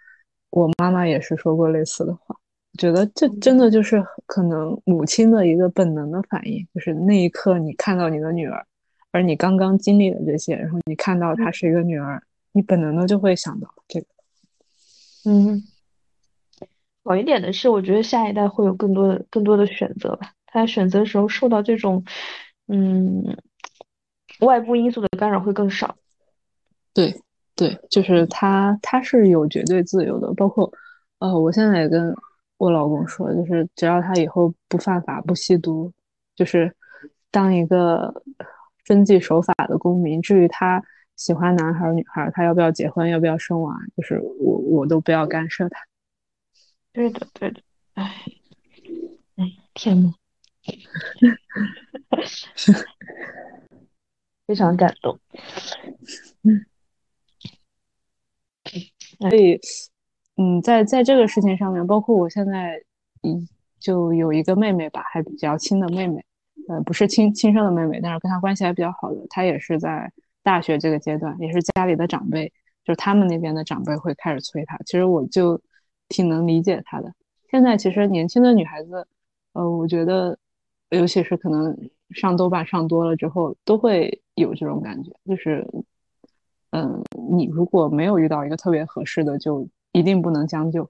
我妈妈也是说过类似的话，觉得这真的就是可能母亲的一个本能的反应，就是那一刻你看到你的女儿，而你刚刚经历了这些，然后你看到她是一个女儿，你本能的就会想到这个。
嗯，好一点的是，我觉得下一代会有更多的更多的选择吧，他选择的时候受到这种嗯外部因素的干扰会更少。
对。对，就是他，他是有绝对自由的。包括，呃，我现在也跟我老公说，就是只要他以后不犯法、不吸毒，就是当一个遵纪守法的公民。至于他喜欢男孩女孩，他要不要结婚，要不要生娃，就是我我都不要干涉他。
对的，对的，哎，哎，天呐，非常感动。嗯，
所以，嗯，在在这个事情上面，包括我现在，嗯，就有一个妹妹吧，还比较亲的妹妹，呃，不是亲亲生的妹妹，但是跟她关系还比较好的，她也是在大学这个阶段，也是家里的长辈，就是他们那边的长辈会开始催她。其实我就挺能理解她的。现在其实年轻的女孩子，呃，我觉得，尤其是可能上豆瓣上多了之后，都会有这种感觉，就是，嗯，你如果没有遇到一个特别合适的，就一定不能将就，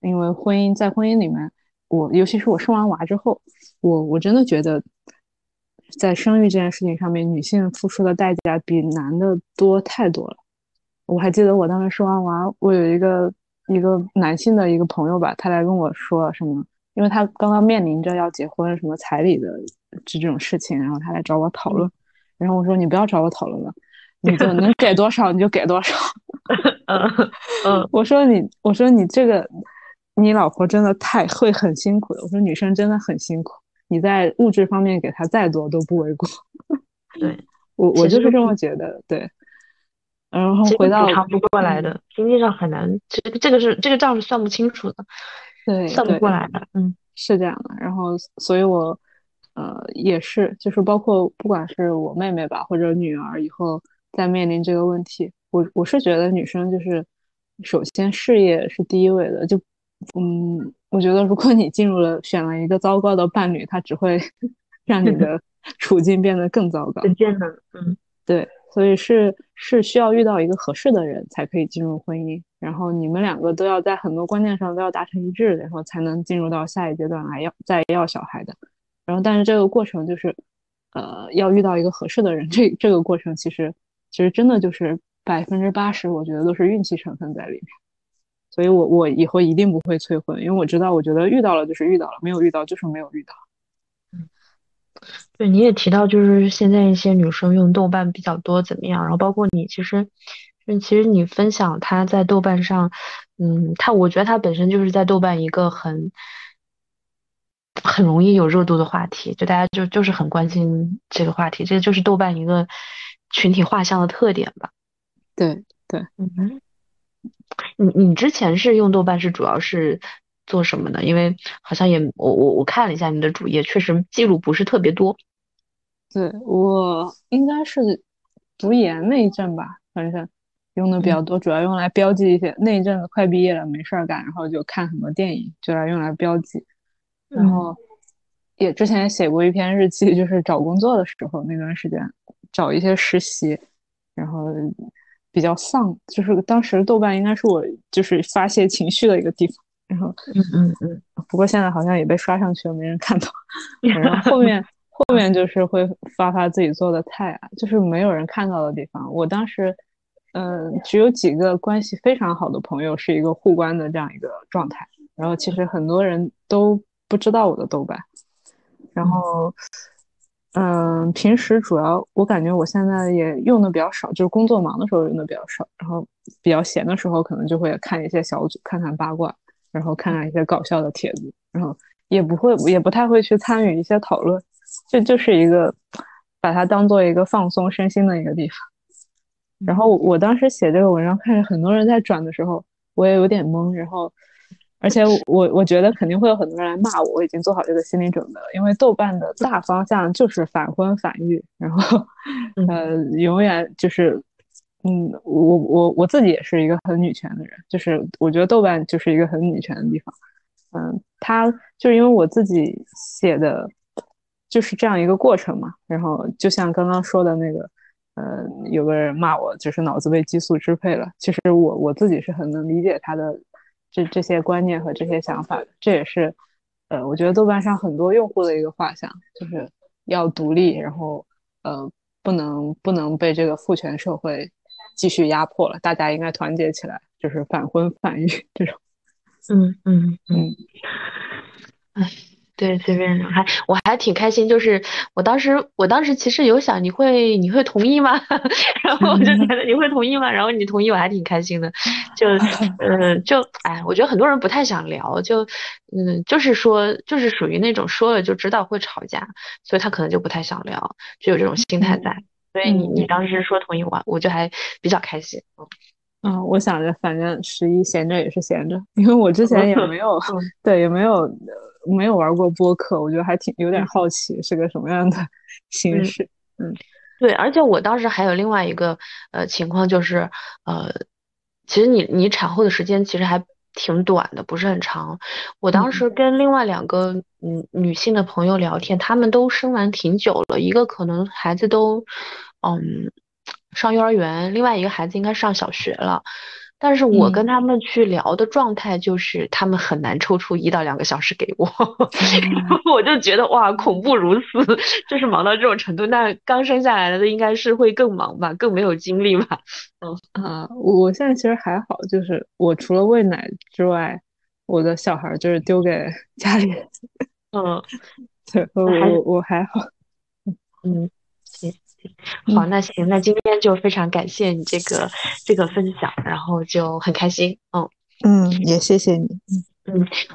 因为婚姻在婚姻里面，我尤其是我生完娃之后，我我真的觉得，在生育这件事情上面，女性付出的代价比男的多太多了。我还记得我当时生完娃，我有一个。一个男性的一个朋友吧，他来跟我说什么，因为他刚刚面临着要结婚，什么彩礼的这这种事情，然后他来找我讨论，然后我说你不要找我讨论了，你就 能给多少你就给多少。
嗯嗯，
我说你，我说你这个，你老婆真的太会很辛苦的。我说女生真的很辛苦，你在物质方面给她再多都不为过。
对，
我我就是这么觉得，对。然后回到
补偿不过来的，经济上很难，这个这个是这个账是算不清楚的，
对，
算不过来的，嗯，
是这样的。然后，所以我，呃，也是，就是包括不管是我妹妹吧，或者女儿，以后再面临这个问题，我我是觉得女生就是首先事业是第一位的，就，嗯，我觉得如果你进入了选了一个糟糕的伴侣，他只会 让你的 处境变得更糟糕，
很艰难，嗯，
对。所以是是需要遇到一个合适的人才可以进入婚姻，然后你们两个都要在很多观念上都要达成一致，然后才能进入到下一阶段来要再要小孩的。然后，但是这个过程就是，呃，要遇到一个合适的人，这这个过程其实其实真的就是百分之八十，我觉得都是运气成分在里面。所以我我以后一定不会催婚，因为我知道，我觉得遇到了就是遇到了，没有遇到就是没有遇到。
嗯对，你也提到，就是现在一些女生用豆瓣比较多，怎么样？然后包括你，其实，嗯其实你分享她在豆瓣上，嗯，她我觉得她本身就是在豆瓣一个很很容易有热度的话题，就大家就就是很关心这个话题，这就是豆瓣一个群体画像的特点吧。
对对，
嗯，你你之前是用豆瓣是主要是？做什么的？因为好像也我我我看了一下你的主页，确实记录不是特别多。
对我应该是读研那一阵吧，反正用的比较多，主要用来标记一些那一阵子快毕业了没事儿干，然后就看很多电影，就来用来标记。然后也之前写过一篇日记，就是找工作的时候那段时间找一些实习，然后比较丧，就是当时豆瓣应该是我就是发泄情绪的一个地方。然后，
嗯嗯嗯，
不过现在好像也被刷上去了，没人看到。然后后面后面就是会发发自己做的菜啊，就是没有人看到的地方。我当时，嗯，只有几个关系非常好的朋友是一个互关的这样一个状态。然后其实很多人都不知道我的豆瓣。然后，嗯，平时主要我感觉我现在也用的比较少，就是工作忙的时候用的比较少。然后比较闲的时候，可能就会看一些小组，看看八卦。然后看看一些搞笑的帖子，然后也不会，也不太会去参与一些讨论，这就是一个把它当做一个放松身心的一个地方。然后我当时写这个文章，看着很多人在转的时候，我也有点懵。然后，而且我我觉得肯定会有很多人来骂我，我已经做好这个心理准备了，因为豆瓣的大方向就是反婚反育，然后呃，永远就是。嗯，我我我自己也是一个很女权的人，就是我觉得豆瓣就是一个很女权的地方。嗯，它就是因为我自己写的，就是这样一个过程嘛。然后就像刚刚说的那个，呃，有个人骂我就是脑子被激素支配了。其实我我自己是很能理解他的这这些观念和这些想法的。这也是呃，我觉得豆瓣上很多用户的一个画像，就是要独立，然后呃，不能不能被这个父权社会。继续压迫了，大家应该团结起来，就是反婚反育这种。
嗯嗯嗯。哎，对，随便还我还挺开心，就是我当时我当时其实有想你会你会同意吗？然后我就觉得你会同意吗？然后你同意，我还挺开心的。就嗯就哎，我觉得很多人不太想聊，就嗯就是说就是属于那种说了就知道会吵架，所以他可能就不太想聊，就有这种心态在。所以你你当时说同意我，我就还比较开心。
嗯，我想着反正十一闲着也是闲着，因为我之前也没有 对也没有。没有玩过播客，我觉得还挺有点好奇是个什么样的形式。嗯，
对，而且我当时还有另外一个呃情况，就是呃，其实你你产后的时间其实还挺短的，不是很长。我当时跟另外两个嗯女性的朋友聊天，她们都生完挺久了，一个可能孩子都嗯上幼儿园，另外一个孩子应该上小学了。但是我跟他们去聊的状态就是，他们很难抽出一到两个小时给我，我就觉得哇，恐怖如斯，就是忙到这种程度。那刚生下来的应该是会更忙吧，更没有精力吧？
嗯啊，我现在其实还好，就是我除了喂奶之外，我的小孩就是丢给 家里人。
嗯，
对，我我我还好。
嗯，行。好，那行，那今天就非常感谢你这个这个分享，然后就很开心，嗯。
嗯，也谢谢你，
嗯。嗯。